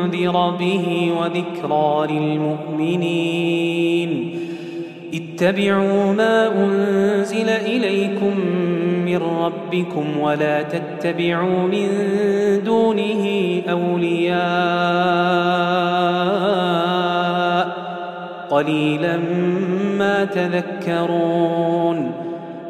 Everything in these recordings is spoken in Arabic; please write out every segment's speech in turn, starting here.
لتنذر به وذكرى للمؤمنين. اتبعوا ما أنزل إليكم من ربكم ولا تتبعوا من دونه أولياء. قليلا ما تذكرون.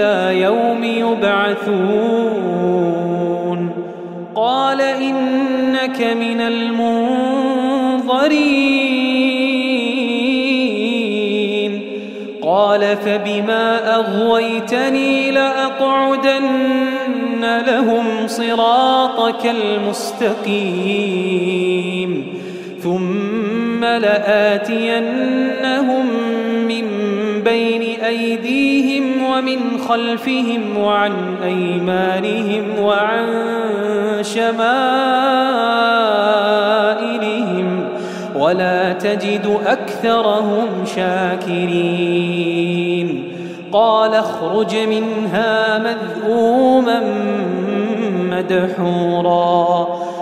إلى يوم يبعثون. قال إنك من المنظرين. قال فبما أغويتني لأقعدن لهم صراطك المستقيم. ثم لآتينهم من بين أيديهم ومن خلفهم وعن أيمانهم وعن شمائلهم ولا تجد أكثرهم شاكرين. قال اخرج منها مذءوما مدحورا.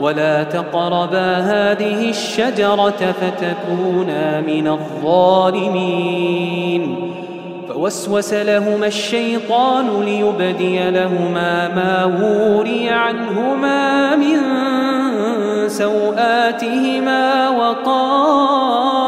ولا تقربا هذه الشجرة فتكونا من الظالمين. فوسوس لهما الشيطان ليبدي لهما ما وري عنهما من سوآتهما وقال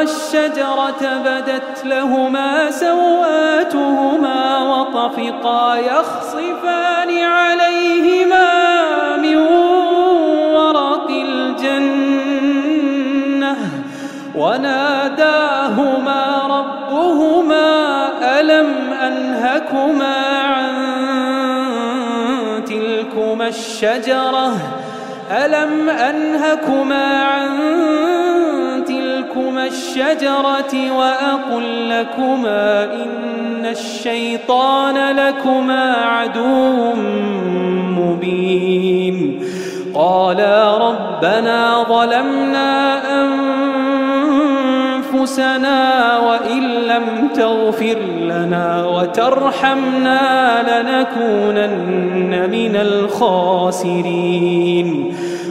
الشجرة بدت لهما سوآتهما وطفقا يخصفان عليهما من ورق الجنة وناداهما ربهما ألم أنهكما الشجرة ألم أنهكما عن تلكما الشجرة وأقل لكما إن الشيطان لكما عدو مبين. قالا ربنا ظلمنا أنفسنا وإن لم تغفر لنا وترحمنا لنكونن من الخاسرين.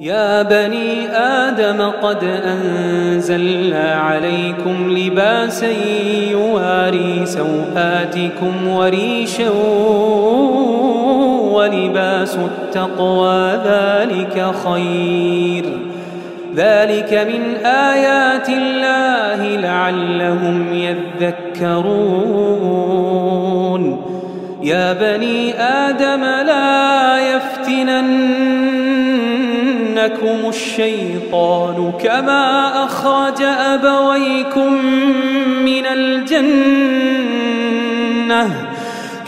يا بني آدم قد أنزلنا عليكم لباسا يواري سوآتكم وريشا ولباس التقوى ذلك خير. ذلك من آيات الله لعلهم يذكرون. يا بني آدم لا يفتننكم الشيطان كما أخرج أبويكم من الجنة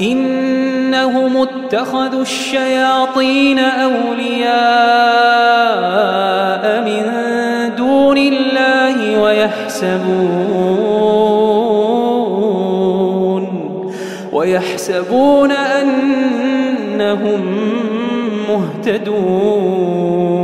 إنهم اتخذوا الشياطين أولياء من دون الله ويحسبون ويحسبون أنهم مهتدون.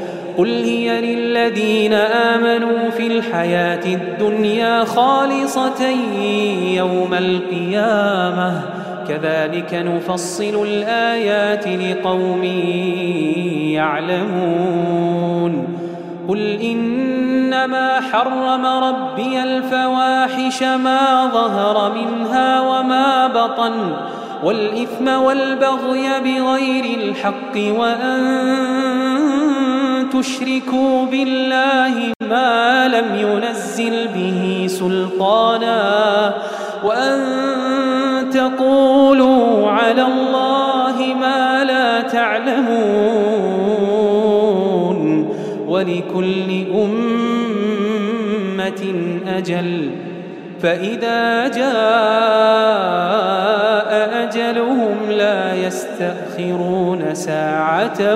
قل هي للذين آمنوا في الحياة الدنيا خالصة يوم القيامة كذلك نفصل الآيات لقوم يعلمون قل إنما حرم ربي الفواحش ما ظهر منها وما بطن والإثم والبغي بغير الحق وأن تشركوا بالله ما لم ينزل به سلطانا وأن تقولوا على الله ما لا تعلمون ولكل أمة أجل فإذا جاء أجلهم لا يستأخرون ساعة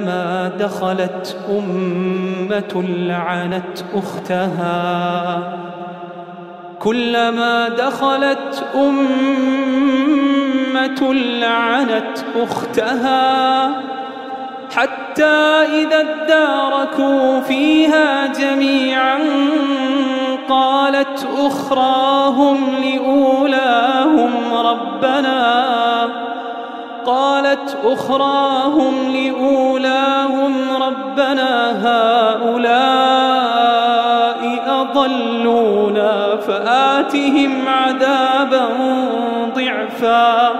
كلما دخلت أمة لعنت أختها. كلما دخلت أمة لعنت أختها. حتى إذا اداركوا فيها جميعا قالت أخراهم لأولاهم ربنا. قالت أخراهم لأولاهم ربنا هؤلاء أضلونا فآتهم عذابا ضعفا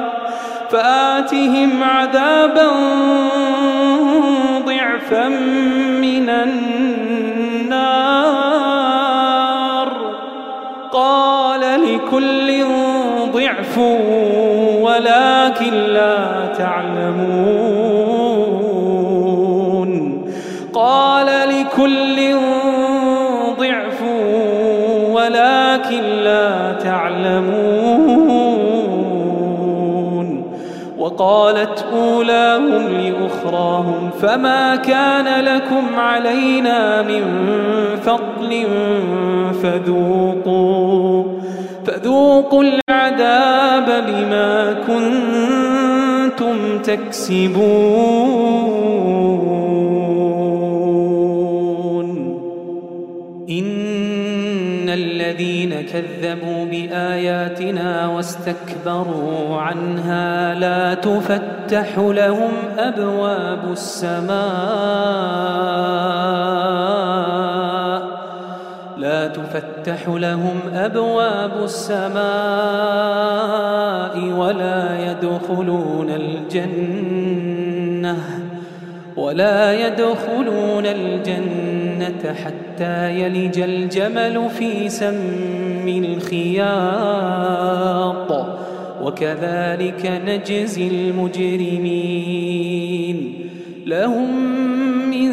فآتهم عذابا ضعفا من النار. قال لكل ضعف تعلمون. قال لكل ضعف ولكن لا تعلمون. وقالت أولاهم لأخراهم فما كان لكم علينا من فضل فذوقوا فذوقوا العذاب بما كنتم هم تكسبون. إن الذين كذبوا بآياتنا واستكبروا عنها لا تفتح لهم أبواب السماء. تفتح لهم أبواب السماء ولا يدخلون الجنة ولا يدخلون الجنة حتى يلج الجمل في سم الخياط. وكذلك نجزي المجرمين. لهم من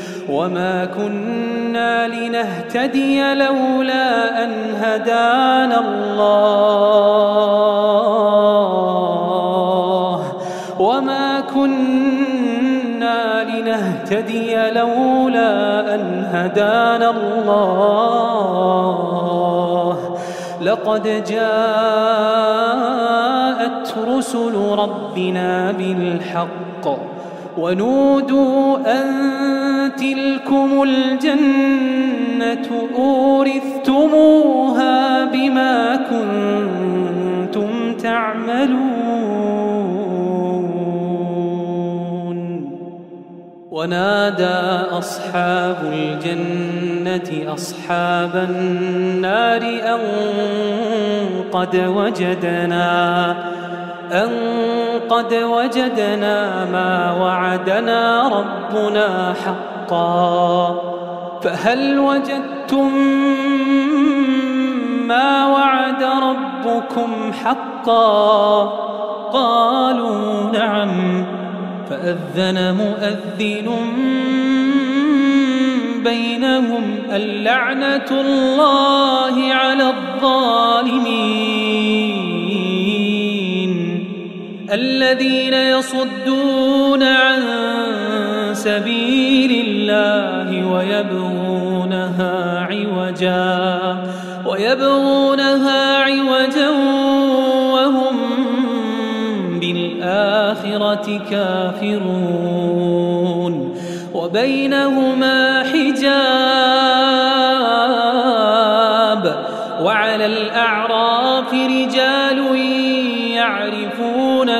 وما كنا لنهتدي لولا أن هدانا الله وما كنا لنهتدي لولا أن هدانا الله لقد جاءت رسل ربنا بالحق ونودوا أن تلكم الجنة أورثتموها بما كنتم تعملون. ونادى أصحاب الجنة أصحاب النار أن قد وجدنا أن قد وجدنا ما وعدنا ربنا حقا فهل وجدتم ما وعد ربكم حقا؟ قالوا نعم. فأذن مؤذن بينهم اللعنة الله على الظالمين. الذين يصدون عن سبيل الله ويبغونها عوجا ويبغونها عوجا وهم بالآخرة كافرون. وبينهما حجاب وعلى الأعراف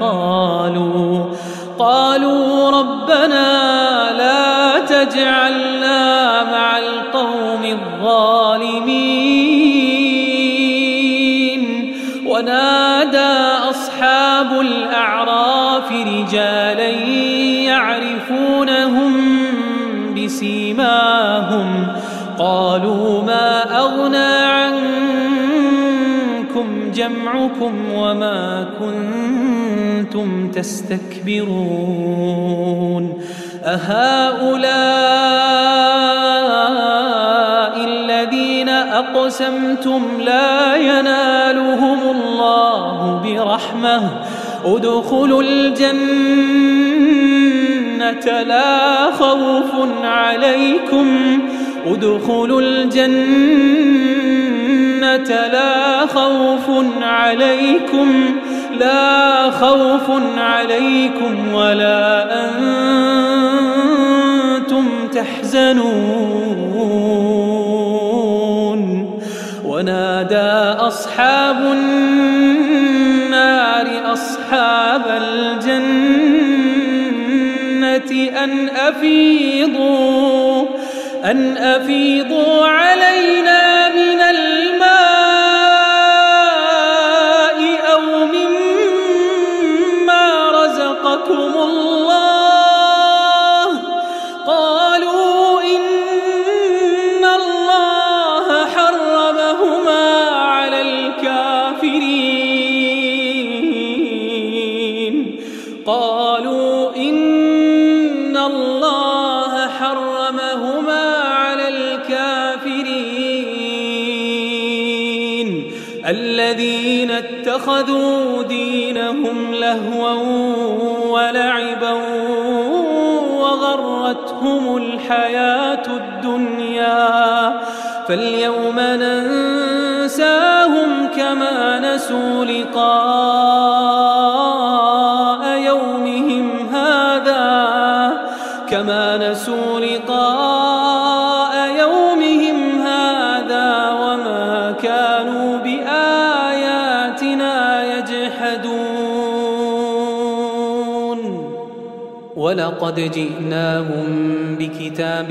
قالوا قالوا ربنا لا تجعلنا مع القوم الظالمين. ونادى أصحاب الأعراف رجالا يعرفونهم بسيماهم قالوا ما أغنى عنكم جمعكم وما كنتم تستكبرون أهؤلاء الذين أقسمتم لا ينالهم الله برحمة ادخلوا الجنة لا خوف عليكم ادخلوا الجنة لا خوف عليكم لا خوف عليكم ولا أنتم تحزنون. ونادى أصحاب النار أصحاب الجنة أن أفيضوا أن أفيضوا علينا فاليوم ننساهم كما نسوا لقاء يومهم هذا كما نسوا لقاء يومهم هذا وما كانوا ولقد جئناهم بكتاب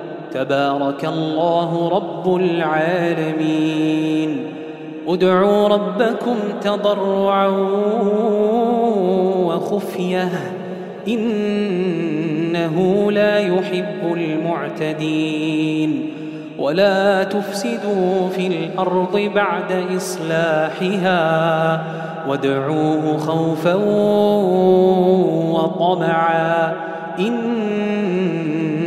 تبارك الله رب العالمين. ادعوا ربكم تضرعا وخفية. إنه لا يحب المعتدين. ولا تفسدوا في الأرض بعد إصلاحها. وادعوه خوفا وطمعا. إن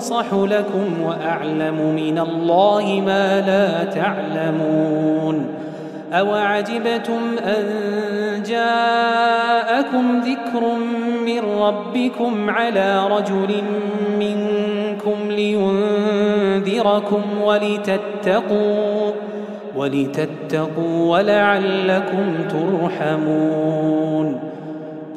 وأنصح لكم وأعلم من الله ما لا تعلمون. أوعجبتم أن جاءكم ذكر من ربكم على رجل منكم لينذركم ولتتقوا ولتتقوا ولعلكم ترحمون.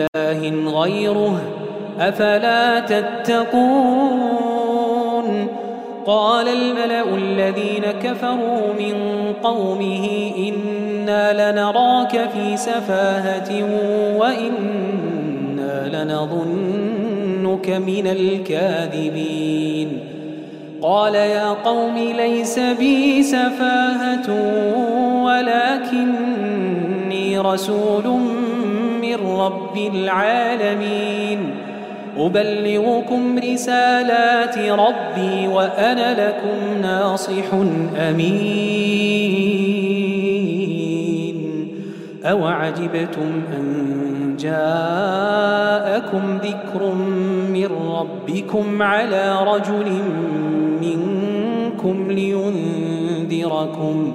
إله غيره أفلا تتقون قال الملأ الذين كفروا من قومه إنا لنراك في سفاهة وإنا لنظنك من الكاذبين قال يا قوم ليس بي سفاهة ولكني رسول من رب العالمين. أبلغكم رسالات ربي وأنا لكم ناصح أمين. أوعجبتم أن جاءكم ذكر من ربكم على رجل منكم لينذركم ۖ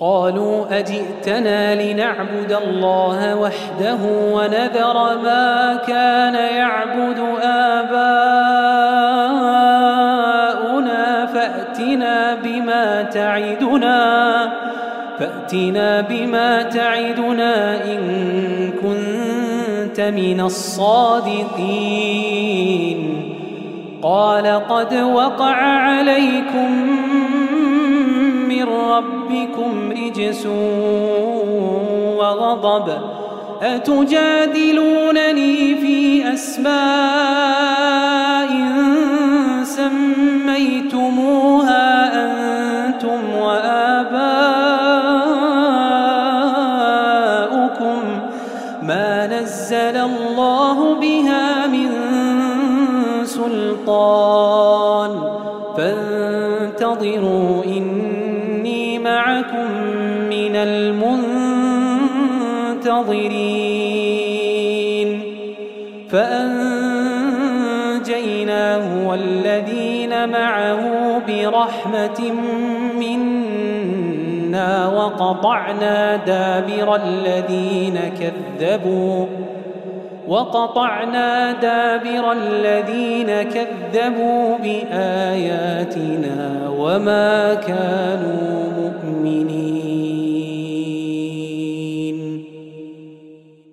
قالوا أجئتنا لنعبد الله وحده ونذر ما كان يعبد آباؤنا فأتنا بما تعدنا فأتنا بما تعدنا إن كنت من الصادقين. قال قد وقع عليكم من ربكم رجس وغضب. أتجادلونني في أسماء سميتموها أنتم وآباؤكم؟ برحمة منا وقطعنا دابر الذين كذبوا وقطعنا دابر الذين كذبوا بآياتنا وما كانوا مؤمنين.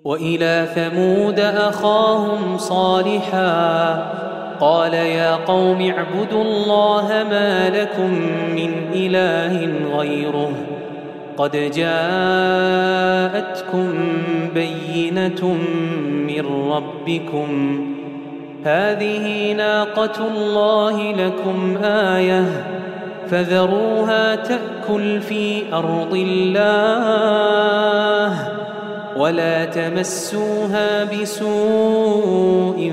وإلى ثمود أخاهم صالحا قال يا قوم اعبدوا الله ما لكم من إله غيره. قد جاءتكم بينة من ربكم. هذه ناقة الله لكم آية. فذروها تأكل في أرض الله ولا تمسوها بسوء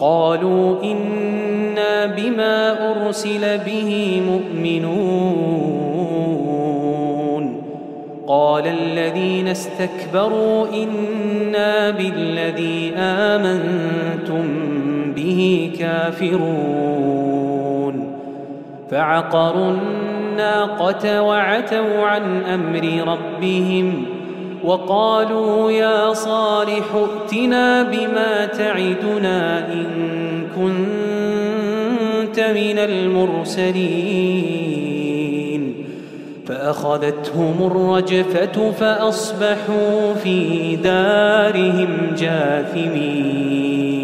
قالوا إنا بما أرسل به مؤمنون. قال الذين استكبروا إنا بالذي آمنتم به كافرون. فعقروا الناقة وعتوا عن أمر ربهم وقالوا يا صالح ائتنا بما تعدنا إن كنت من المرسلين. فأخذتهم الرجفة فأصبحوا في دارهم جاثمين.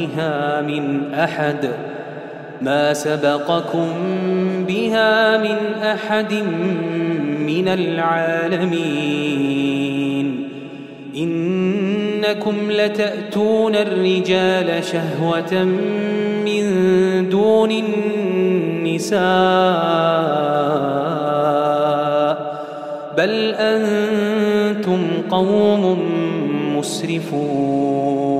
بها من أحد ما سبقكم بها من أحد من العالمين. إنكم لتأتون الرجال شهوة من دون النساء بل أنتم قوم مسرفون.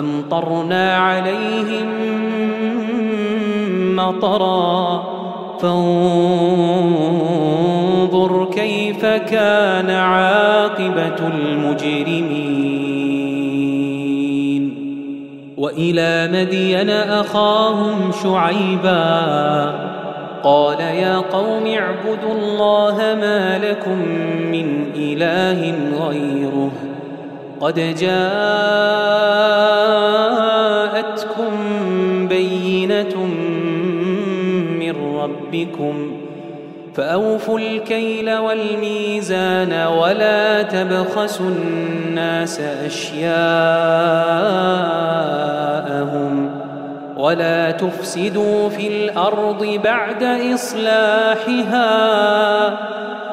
وأمطرنا عليهم مطرا. فانظر كيف كان عاقبة المجرمين. وإلى مدين أخاهم شعيبا. قال يا قوم اعبدوا الله ما لكم من إله غيره. قد جاءتكم بينة من ربكم فأوفوا الكيل والميزان ولا تبخسوا الناس أشياءهم ولا تفسدوا في الأرض بعد إصلاحها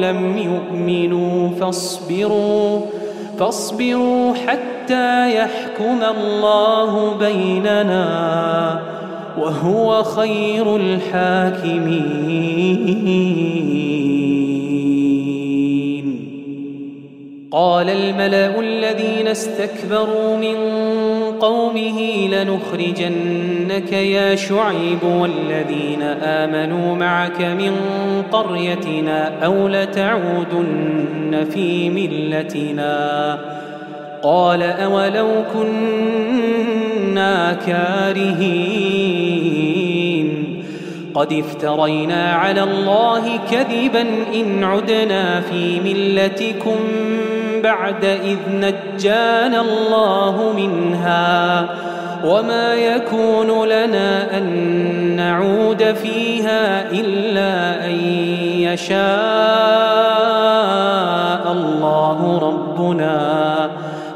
لم يؤمنوا فاصبروا فاصبروا حتى يحكم الله بيننا وهو خير الحاكمين. قال الملا الذين استكبروا من قومه لنخرجنك يا شعيب والذين آمنوا معك من قريتنا أو لتعودن في ملتنا قال أولو كنا كارهين قد افترينا على الله كذبا إن عدنا في ملتكم بعد إذ نجانا الله منها وما يكون لنا أن نعود فيها إلا أن يشاء الله ربنا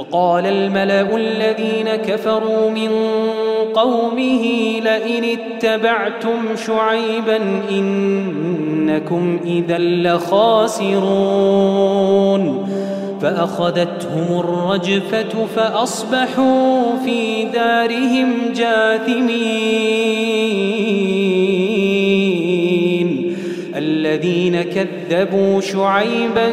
وقال الملأ الذين كفروا من قومه لئن اتبعتم شعيبا إنكم إذا لخاسرون. فأخذتهم الرجفة فأصبحوا في دارهم جاثمين. الذين كذبوا شعيبا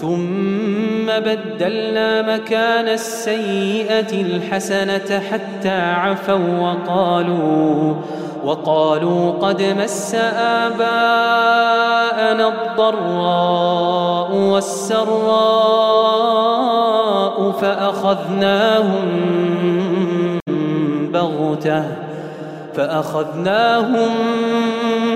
ثم بدلنا مكان السيئة الحسنة حتى عفوا وقالوا وقالوا قد مس آباءنا الضراء والسراء فأخذناهم بغتة فأخذناهم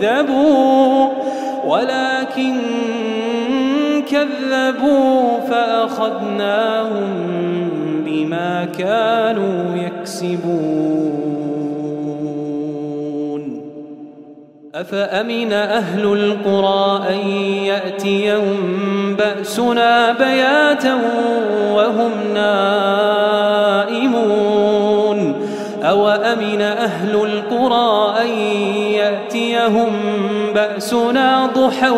كذبوا ولكن كذبوا فأخذناهم بما كانوا يكسبون. أفأمن أهل القرى أن يأتيهم بأسنا بياتا وهم نائمون؟ أوأمن أهل القرى أن يأتيهم بأسنا ضحى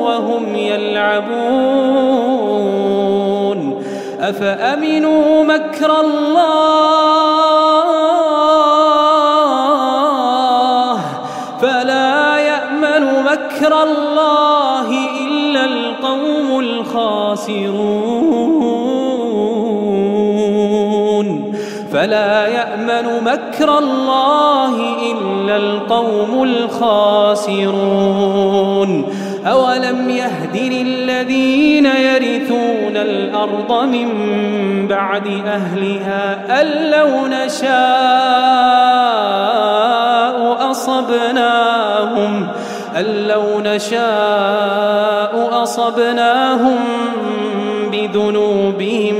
وهم يلعبون. أفأمنوا مكر الله؟ فلا يأمن مكر الله إلا القوم الخاسرون. مكر الله إلا القوم الخاسرون. أولم يهد للذين يرثون الأرض من بعد أهلها أن لو نشاء أصبناهم أن لو نشاء أصبناهم بذنوبهم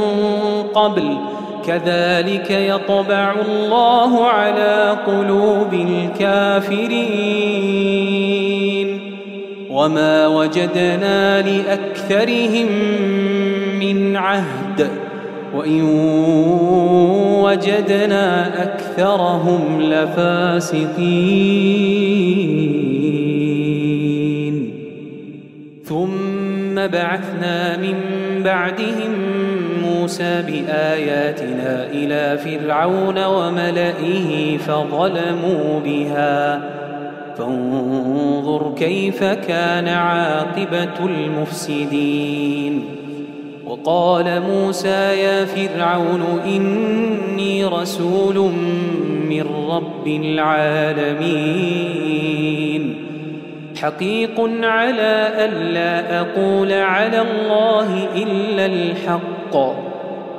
قبل كذلك يطبع الله على قلوب الكافرين. وما وجدنا لأكثرهم من عهد وإن وجدنا أكثرهم لفاسقين. ثم بعثنا من بعدهم موسى بآياتنا إلى فرعون وملئه فظلموا بها. فانظر كيف كان عاقبة المفسدين. وقال موسى يا فرعون إني رسول من رب العالمين. حقيق على ألا أقول على الله إلا الحق.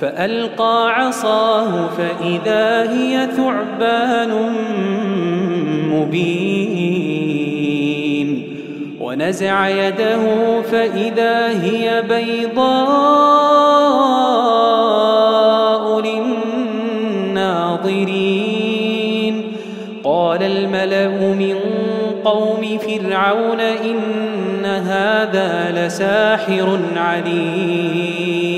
فألقى عصاه فإذا هي ثعبان مبين ونزع يده فإذا هي بيضاء للناظرين قال الملأ من قوم فرعون إن هذا لساحر عليم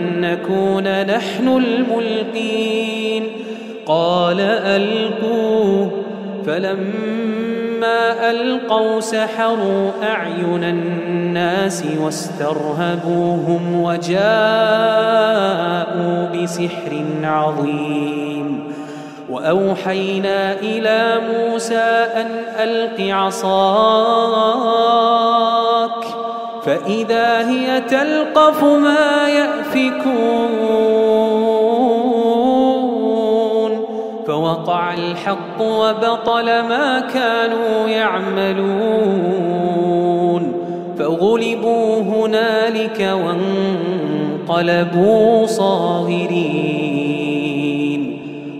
نكون نحن الملقين. قال ألقوه. فلما ألقوا سحروا أعين الناس واسترهبوهم وجاءوا بسحر عظيم. وأوحينا إلى موسى أن ألق عصاك. فإذا هي تلقف ما يأفكون فوقع الحق وبطل ما كانوا يعملون فغلبوا هنالك وانقلبوا صاغرين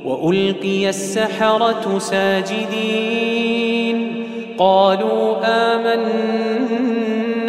وألقي السحرة ساجدين قالوا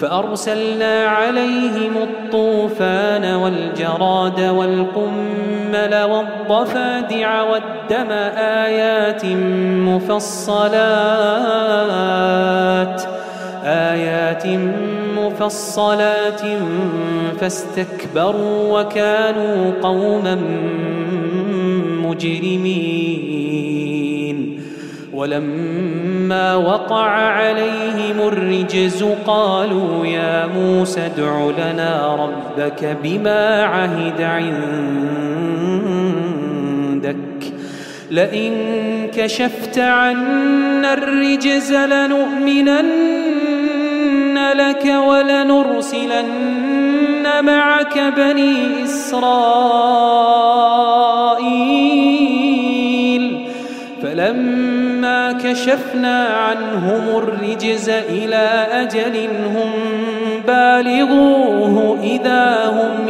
فأرسلنا عليهم الطوفان والجراد والقمل والضفادع والدم آيات مفصلات آيات مفصلات فاستكبروا وكانوا قوما مجرمين ولما وقع عليهم الرجز قالوا يا موسى ادع لنا ربك بما عهد عندك. لئن كشفت عنا الرجز لنؤمنن لك ولنرسلن معك بني إسرائيل. فلما كشفنا عنهم الرجز إلى أجل هم بالغوه إذا هم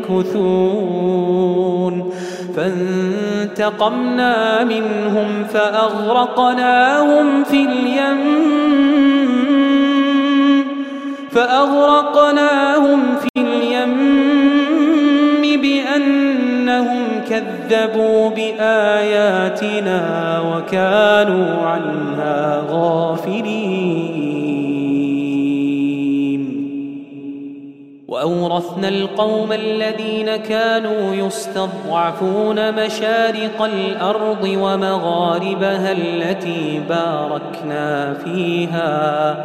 ينكثون. فانتقمنا منهم فأغرقناهم في اليم فأغرقناهم في اليم بأنهم كذبوا بآياتنا وكانوا عنها غافلين. وأوحى وأورثنا القوم الذين كانوا يستضعفون مشارق الأرض ومغاربها التي باركنا فيها.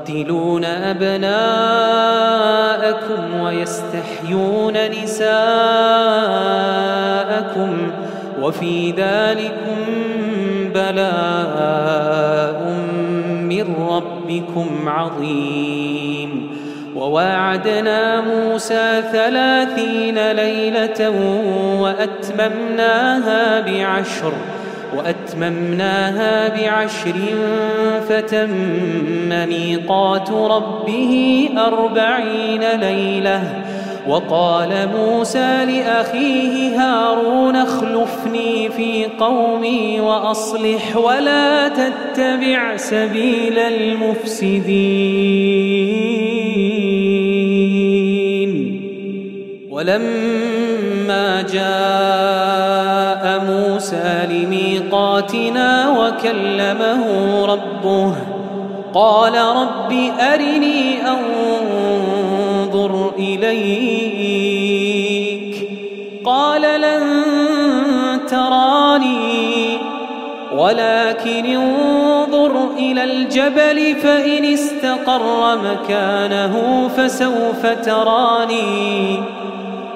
أبناءكم ويستحيون نساءكم وفي ذلكم بلاء من ربكم عظيم. وواعدنا موسى ثلاثين ليلة وأتممناها بعشر وأتممناها بعشر فتم ميقات ربه أربعين ليلة وقال موسى لأخيه هارون اخلفني في قومي وأصلح ولا تتبع سبيل المفسدين. ولما جاء موسى لميقاتنا وكلمه ربه قال رب أرني أنظر إليك قال لن تراني ولكن انظر إلى الجبل فإن استقر مكانه فسوف تراني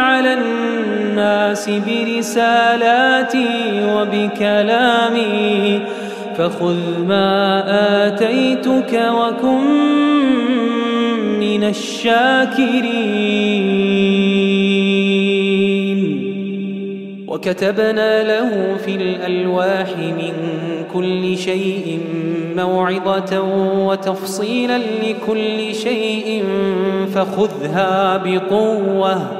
على الناس برسالاتي وبكلامي فخذ ما آتيتك وكن من الشاكرين. وكتبنا له في الألواح من كل شيء موعظة وتفصيلا لكل شيء فخذها بقوة.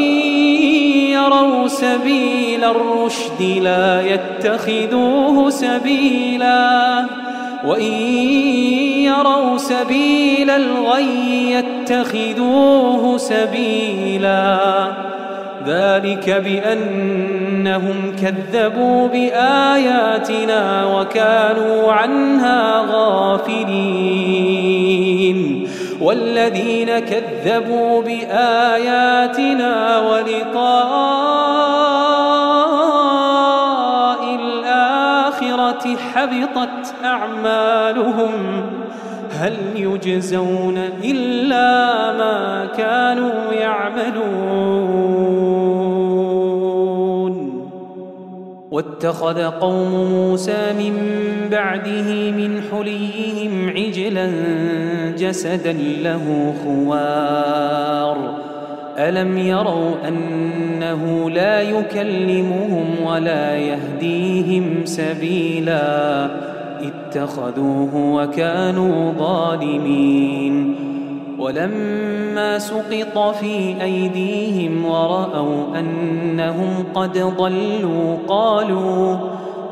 سبيل الرشد لا يتخذوه سبيلا. وإن يروا سبيل الغي يتخذوه سبيلا. ذلك بأنهم كذبوا بآياتنا وكانوا عنها غافلين. والذين كذبوا بآياتنا ولقاء حبطت أعمالهم هل يجزون إلا ما كانوا يعملون؟ واتخذ قوم موسى من بعده من حليهم عجلا جسدا له خوار. ألم يروا أنه لا يكلمهم ولا يهديهم سبيلاً اتخذوه وكانوا ظالمين ولما سقط في أيديهم ورأوا أنهم قد ضلوا قالوا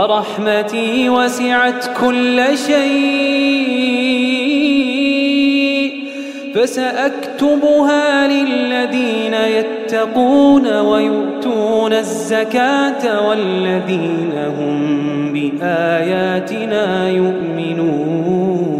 ورحمتي وسعت كل شيء فسأكتبها للذين يتقون ويؤتون الزكاة والذين هم بآياتنا يؤمنون.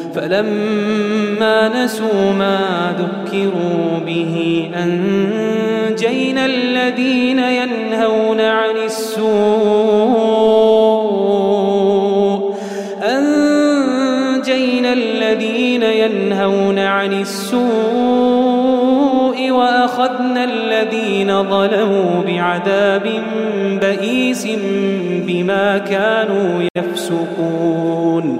فلما نسوا ما ذكروا به أنجينا الذين ينهون عن السوء أنجينا الذين ينهون عن السوء وأخذنا الذين ظلموا بعذاب بئيس بما كانوا يفسقون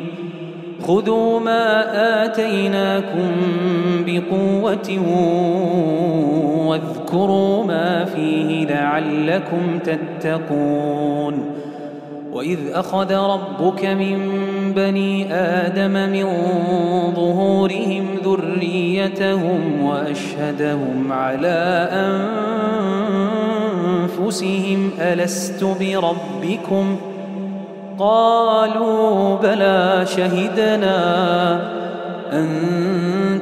خذوا ما آتيناكم بقوة واذكروا ما فيه لعلكم تتقون وإذ أخذ ربك من بني آدم من ظهورهم ذريتهم وأشهدهم على أنفسهم ألست بربكم ؟ قالوا بلى شهدنا أن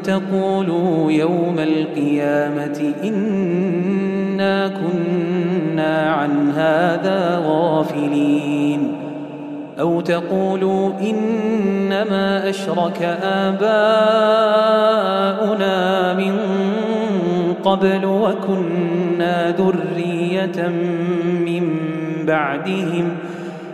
تقولوا يوم القيامة إنا كنا عن هذا غافلين أو تقولوا إنما أشرك آباؤنا من قبل وكنا ذرية من بعدهم ۖ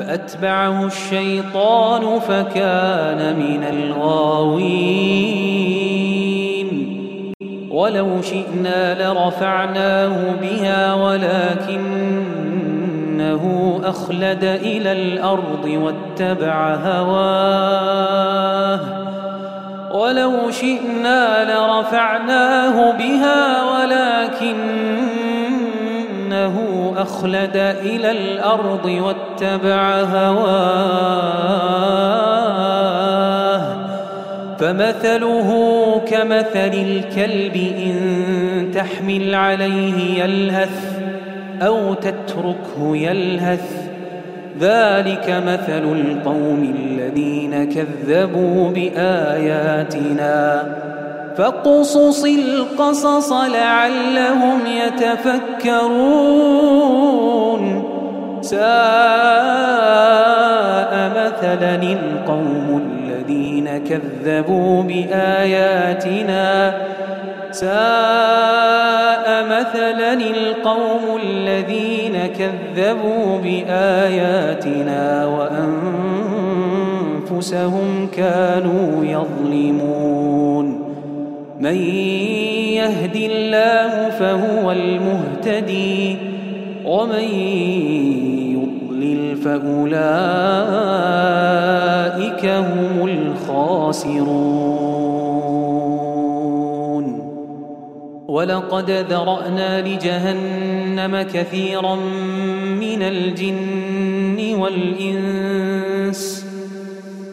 فأتبعه الشيطان فكان من الغاوين. ولو شئنا لرفعناه بها ولكنه أخلد إلى الأرض واتبع هواه. ولو شئنا لرفعناه بها ولكن إنه أخلد إلى الأرض واتبع هواه. فمثله كمثل الكلب إن تحمل عليه يلهث أو تتركه يلهث. ذلك مثل القوم الذين كذبوا بآياتنا. فاقصص القصص لعلهم يتفكرون. ساء مثلا القوم الذين كذبوا بآياتنا. ساء مثلا القوم الذين كذبوا بآياتنا وأنفسهم كانوا يظلمون. من يهد الله فهو المهتدي ومن يضلل فأولئك هم الخاسرون. ولقد ذرأنا لجهنم كثيرا من الجن والإنس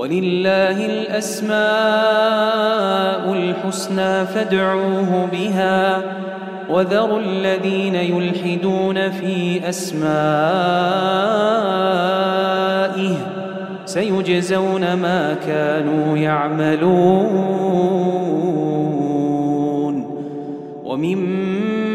ولله الأسماء الحسنى فادعوه بها وذروا الذين يلحدون في أسمائه سيجزون ما كانوا يعملون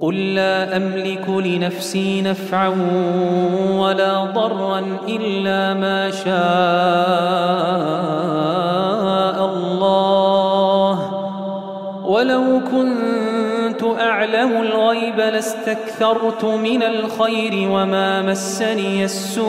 قل لا أملك لنفسي نفعا ولا ضرا إلا ما شاء الله. ولو كنت أعلم الغيب لاستكثرت من الخير وما مسني السوء.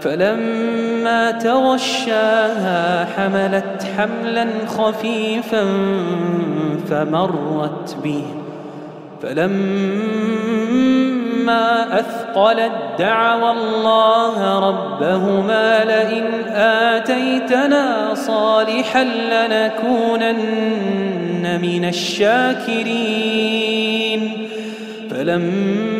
فلما تغشاها حملت حملا خفيفا فمرت به. فلما أثقلت دعوى الله ربهما لئن آتيتنا صالحا لنكونن من الشاكرين. فلما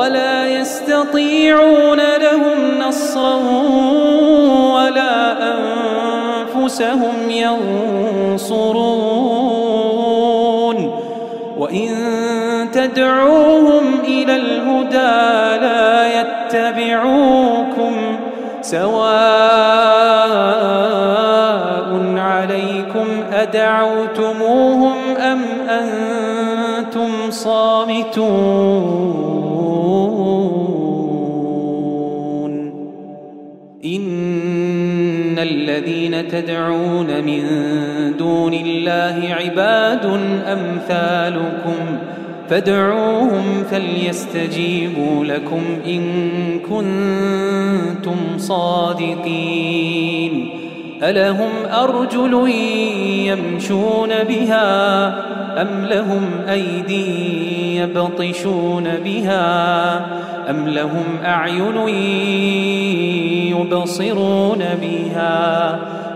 ولا يستطيعون لهم نصرا ولا أنفسهم ينصرون. وإن تدعوهم إلى الهدى لا يتبعوكم سواء عليكم أدعوتموهم أم أنتم صامتون. تدعون من دون الله عباد أمثالكم فادعوهم فليستجيبوا لكم إن كنتم صادقين ألهم أرجل يمشون بها أم لهم أيدي يبطشون بها أم لهم أعين يبصرون بها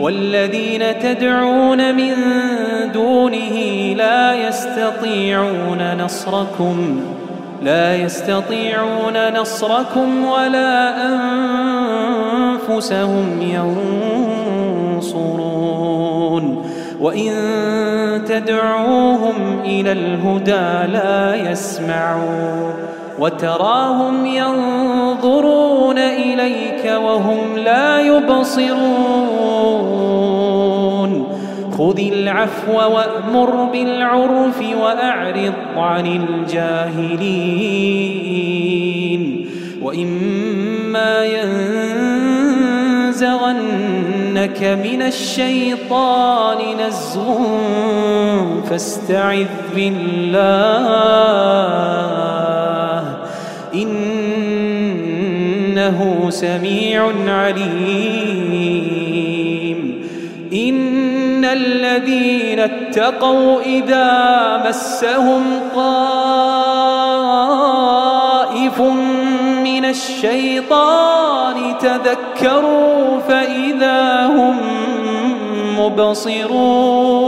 والذين تدعون من دونه لا يستطيعون نصركم لا يستطيعون نصركم ولا أنفسهم ينصرون. وإن تدعوهم إلى الهدى لا يسمعون وتراهم ينظرون إليك وهم لا يبصرون. خذ العفو وأمر بالعرف وأعرض عن الجاهلين. وإما ينزغنك من الشيطان نزغ فاستعذ بالله. إنه سميع عليم. إن الذين اتقوا إذا مسهم طائف من الشيطان تذكروا فإذا هم مبصرون.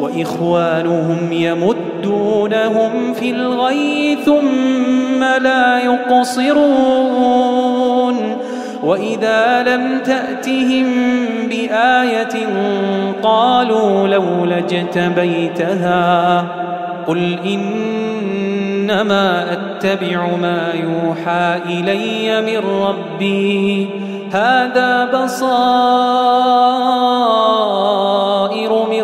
وإخوانهم يمدونهم في الغي ثم لا يقصرون وإذا لم تأتهم بآية قالوا لولا اجتبيتها قل إنما أتبع ما يوحى إلي من ربي هذا بصائر من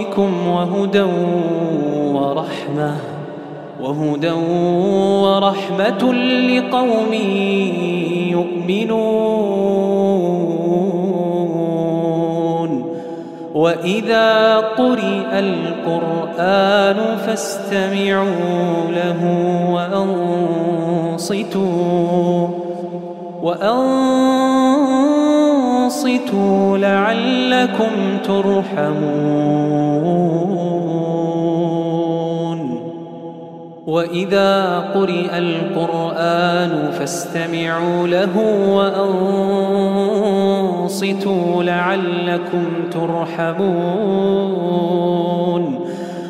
ربكم وهدى ورحمة وهدى ورحمة لقوم يؤمنون. وإذا قرئ القرآن فاستمعوا له وأنصتوا وأنصتوا لعلكم ترحمون وإذا قرئ القرآن فاستمعوا له وأنصتوا لعلكم ترحمون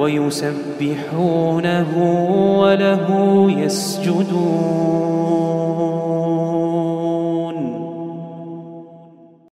ويسبحونه وله يسجدون.